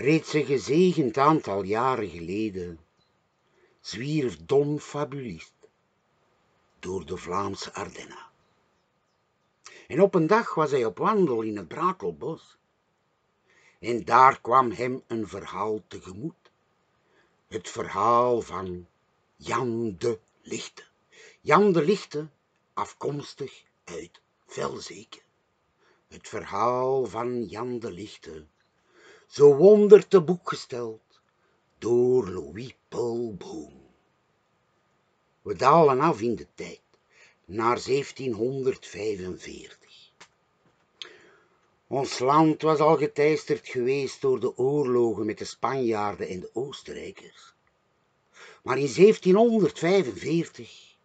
Reeds een gezegend aantal jaren geleden zwierf Don Fabulist door de Vlaamse Ardennen. En op een dag was hij op wandel in het Brakelbos. En daar kwam hem een verhaal tegemoet. Het verhaal van Jan de Lichte. Jan de Lichte, afkomstig uit Velzeke. Het verhaal van Jan de Lichte, zo wonder te boek gesteld door Louis Paul Boom. We dalen af in de tijd naar 1745. Ons land was al geteisterd geweest door de oorlogen met de Spanjaarden en de Oostenrijkers. Maar in 1745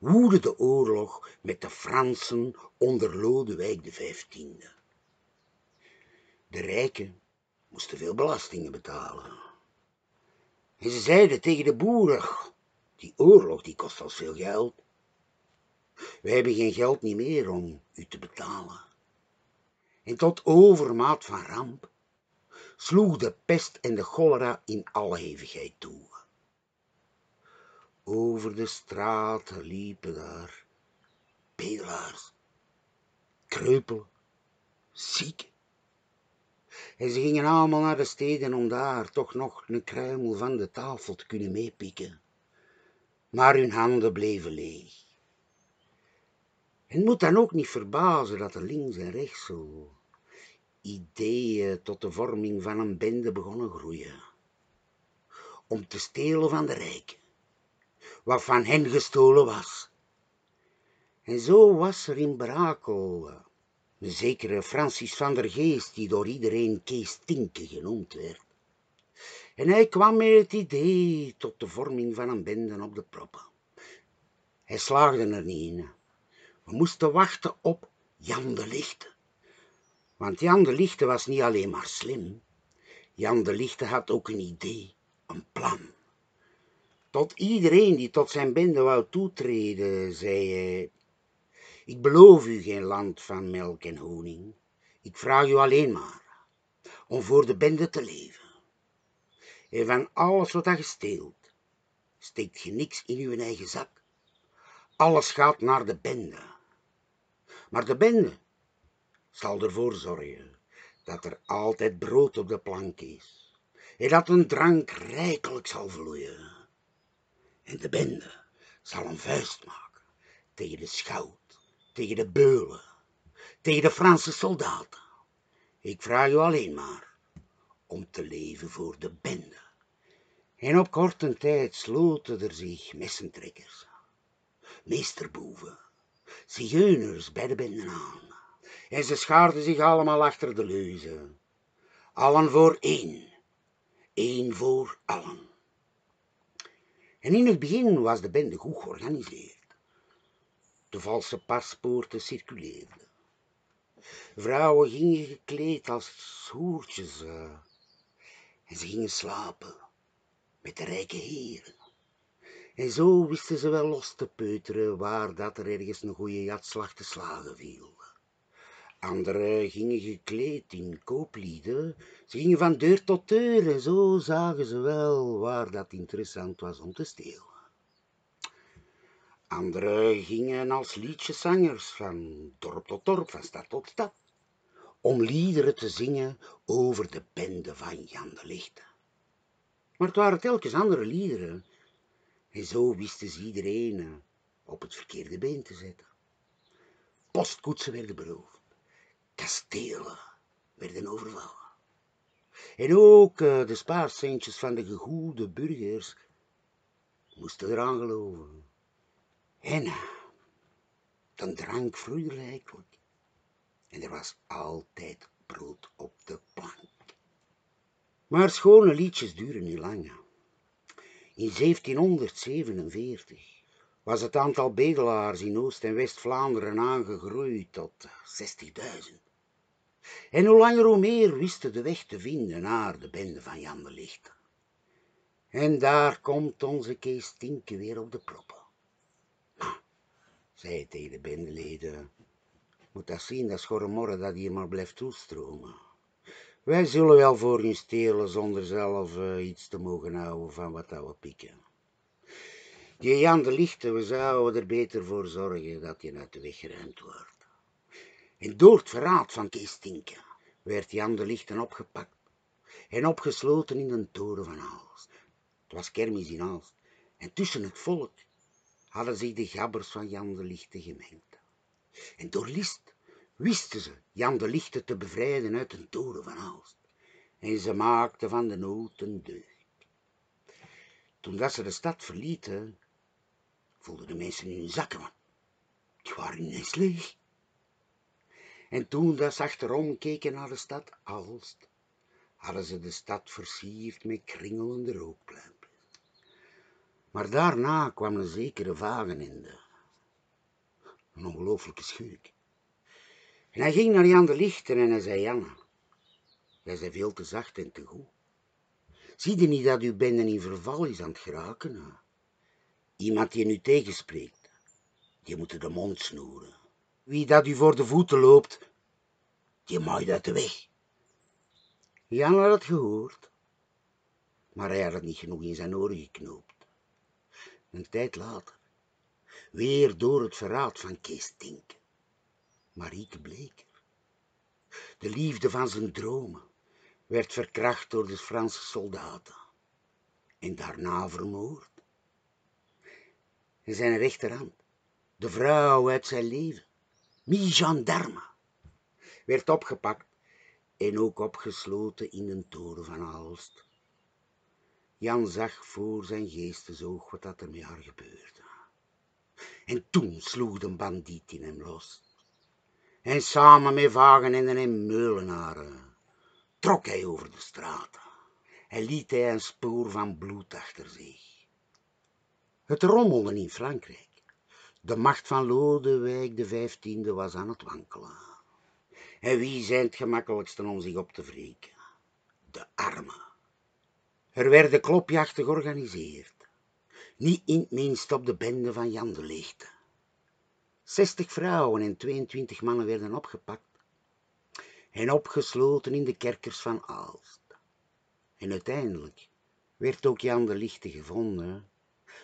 woedde de oorlog met de Fransen onder Lodewijk XV. De rijken moesten veel belastingen betalen. En ze zeiden tegen de boeren, die oorlog die kost ons veel geld. We hebben geen geld niet meer om u te betalen. En tot overmaat van ramp sloeg de pest en de cholera in alle hevigheid toe. Over de straten liepen daar bedelaars, kreupelen, zieken. En ze gingen allemaal naar de steden om daar toch nog een kruimel van de tafel te kunnen meepikken. Maar hun handen bleven leeg. En moet dan ook niet verbazen dat er links en rechts zo ideeën tot de vorming van een bende begonnen groeien. Om te stelen van de rijken, wat van hen gestolen was. En zo was er in Brakel een zekere Francis van der Geest, die door iedereen Kees Tinke genoemd werd. En hij kwam met het idee tot de vorming van een bende op de proppen. Hij slaagde er niet in. We moesten wachten op Jan de Lichte. Want Jan de Lichte was niet alleen maar slim. Jan de Lichte had ook een idee, een plan. Tot iedereen die tot zijn bende wou toetreden, zei hij, ik beloof u geen land van melk en honing. Ik vraag u alleen maar om voor de bende te leven. En van alles wat je steelt, steekt je niks in uw eigen zak. Alles gaat naar de bende. Maar de bende zal ervoor zorgen dat er altijd brood op de plank is en dat een drank rijkelijk zal vloeien. En de bende zal een vuist maken tegen de schout, tegen de beulen, tegen de Franse soldaten. Ik vraag u alleen maar om te leven voor de bende. En op korte tijd sloten er zich messentrekkers, meesterboeven, zigeuners bij de benden aan. En ze schaarden zich allemaal achter de leuzen. Allen voor één, één voor allen. En in het begin was de bende goed georganiseerd. De valse paspoorten circuleerden. Vrouwen gingen gekleed als hoertjes uh, en ze gingen slapen met de rijke heren. En zo wisten ze wel los te peuteren waar dat er ergens een goede jatslag te slagen viel. Anderen gingen gekleed in kooplieden. Ze gingen van deur tot deur en zo zagen ze wel waar dat interessant was om te stelen. Anderen gingen als liedjeszangers van dorp tot dorp, van stad tot stad, om liederen te zingen over de bende van Jan de Lichte. Maar het waren telkens andere liederen, en zo wisten ze iedereen op het verkeerde been te zetten. Postkoetsen werden beroofd kastelen werden overvallen. En ook uh, de spaarcentjes van de gegoede burgers moesten eraan geloven. En uh, de drank vloeide rijkelijk. En er was altijd brood op de plank. Maar schone liedjes duren niet lang. In 1747 was het aantal bedelaars in Oost- en West-Vlaanderen aangegroeid tot 60.000. En hoe langer hoe meer wisten de weg te vinden naar de bende van Jan de Lichte. En daar komt onze Kees Tinke weer op de proppen. Zei tegen de bendeleden, moet dat zien, dat schorre morren dat hier maar blijft toestromen. Wij zullen wel voor hun stelen zonder zelf eh, iets te mogen houden van wat dat we pikken. Die Jan de Lichte, we zouden er beter voor zorgen dat hij uit de weg geruimd wordt. En door het verraad van Kees Tinken werd Jan de Lichten opgepakt en opgesloten in de toren van Aalst. Het was kermis in Aalst en tussen het volk hadden zich de gabbers van Jan de Lichte gemengd. En door list wisten ze Jan de Lichte te bevrijden uit een toren van Aalst. En ze maakten van de nood een deugd. Toen dat ze de stad verlieten, voelden de mensen hun zakken, want die waren ineens leeg. En toen dat ze achterom keken naar de stad Aalst, hadden ze de stad versierd met kringelende rookpluimpjes. Maar daarna kwam een zekere Wagenende, een ongelooflijke schurk. En hij ging naar Jan de Lichten en hij zei, Janne, jij bent veel te zacht en te goed. Zie je niet dat uw bende in verval is aan het geraken? Iemand die nu tegenspreekt, die moet de mond snoeren. Wie dat u voor de voeten loopt, die maait uit de weg. Jan had het gehoord, maar hij had het niet genoeg in zijn oren geknoopt. Een tijd later, weer door het verraad van Kees Tink, Marieke Bleker. De liefde van zijn dromen werd verkracht door de Franse soldaten en daarna vermoord. En zijn rechterhand, de vrouw uit zijn leven, mi gendarme, werd opgepakt en ook opgesloten in een toren van Aalst. Jan zag voor zijn geestesoog wat dat er met haar gebeurde. En toen sloeg de bandiet in hem los. En samen met Wagenenden en Meulenaren trok hij over de straten en liet hij een spoor van bloed achter zich. Het rommelde in Frankrijk. De macht van Lodewijk de vijftiende was aan het wankelen. En wie zijn het gemakkelijkste om zich op te wreken? De armen. Er werden klopjachten georganiseerd. Niet in het minst op de bende van Jan de Lichte. Zestig vrouwen en 22 mannen werden opgepakt en opgesloten in de kerkers van Aalst. En uiteindelijk werd ook Jan de Lichte gevonden,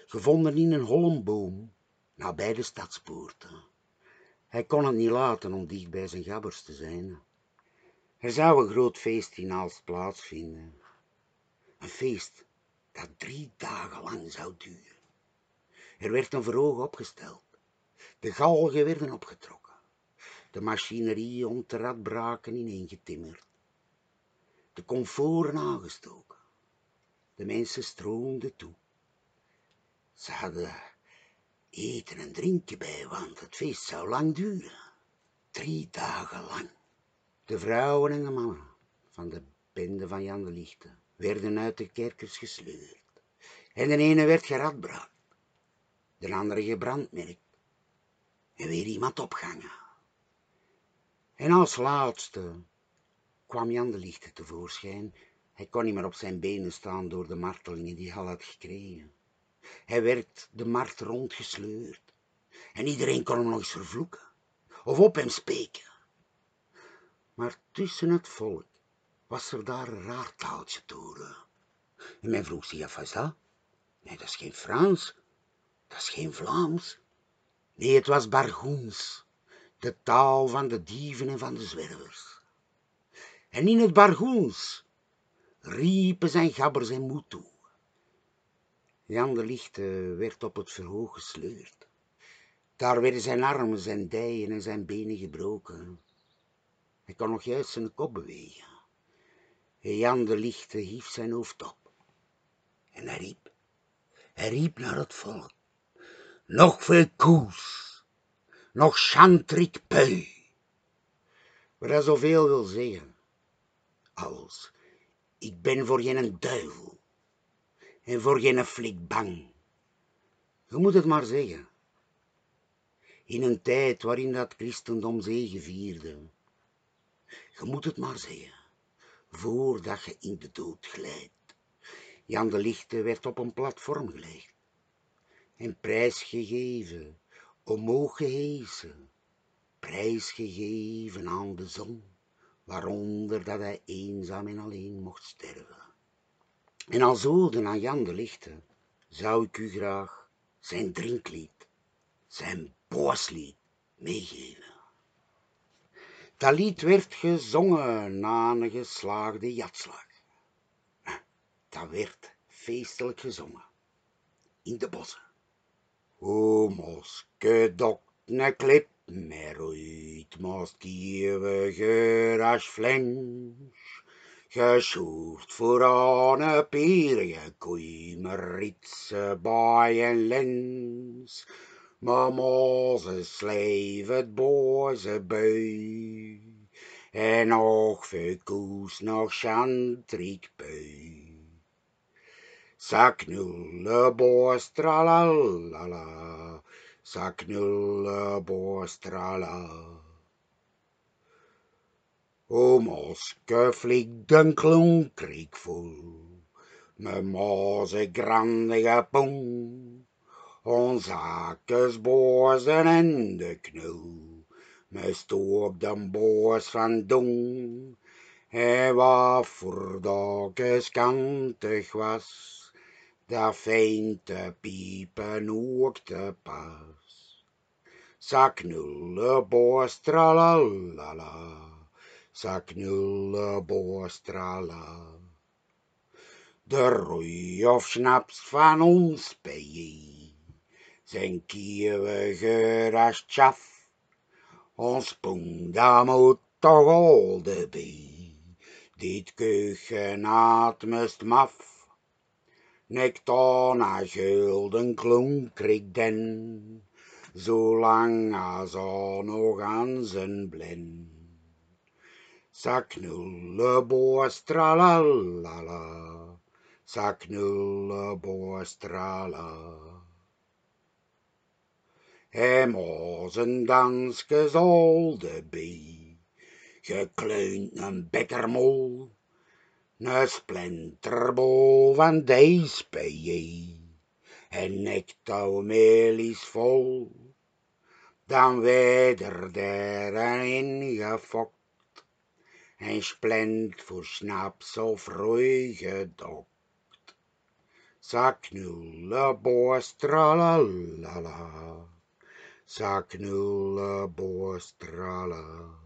gevonden in een holmboom nabij de stadspoorten. Hij kon het niet laten om dicht bij zijn gabbers te zijn. Er zou een groot feest in Aalst plaatsvinden. Een feest dat drie dagen lang zou duren. Er werd een verhoog opgesteld. De galgen werden opgetrokken. De machinerie om te radbraken ineengetimmerd. De comforten aangestoken. De mensen stroomden toe. Ze hadden eten en drinken bij, want het feest zou lang duren. Drie dagen lang. De vrouwen en de mannen van de bende van Jan de Lichte werden uit de kerkers gesleurd. En de ene werd geradbraakt, de andere gebrandmerkt en weer iemand opgangen. En als laatste kwam Jan de Lichte tevoorschijn. Hij kon niet meer op zijn benen staan door de martelingen die hij had gekregen. Hij werd de markt rondgesleurd. En iedereen kon hem nog eens vervloeken. Of op hem speken. Maar tussen het volk was er daar een raar taaltje te horen. En men vroeg zich af, dat? Nee, dat is geen Frans. Dat is geen Vlaams. Nee, het was Bargoens. De taal van de dieven en van de zwervers. En in het Bargoens riepen zijn gabbers en moed toe. Jan de Lichte werd op het verhoog gesleurd. Daar werden zijn armen, zijn dijen en zijn benen gebroken. Hij kon nog juist zijn kop bewegen. Jan de Lichte hief zijn hoofd op. En hij riep, hij riep naar het volk. Nog veel koes, nog chantrik pui. Wat hij zoveel wil zeggen, als ik ben voor geen duivel en voor geen flik bang. Je moet het maar zeggen. In een tijd waarin dat christendom zege vierde. Je moet het maar zeggen, voordat je in de dood glijdt. Jan de Lichte werd op een platform gelegd en prijsgegeven, omhoog gehezen, prijsgegeven aan de zon, waaronder dat hij eenzaam en alleen mocht sterven. En als ode aan Jan de Lichte zou ik u graag zijn drinklied, zijn booslied meegeven. Dat lied werd gezongen na een geslaagde jatslag. Dat werd feestelijk gezongen in de bossen. O moske dok ne klip mer uit, moske geras flens. Gesjoerd voor een pierige koei, ritse bij en lens. Maar Mozes sleef het boze bui, en nog verkoes nog chantrik bui. Saknulle bostralala, saknulle bostrala. O moske vliegden klonkrik vol, me moze. Ons hakes bozen en de knul, me stoop den boos van dong. En wat voor dages kantig was, daar fijn te piepen ook te pas. Saknulle bostralala, saknulle bostrala. De roei of snaps van ons bij zijn kieuwe als tjaf. Ons poen, moet toch al bij, dit keuken must maf. Nectar naar gulden klonk ik den, zolang als er nog aan zijn blind. Saknulle boastralala, saknulle boastrala. Als een danske zolde bij, gekleunt een bekkermol, een splinterbol van bij en nectarmeel is vol, dan weder der erin gefokt en splint voor snaps of roei gedokt. Saknulle boastralala, saknulle boastrala.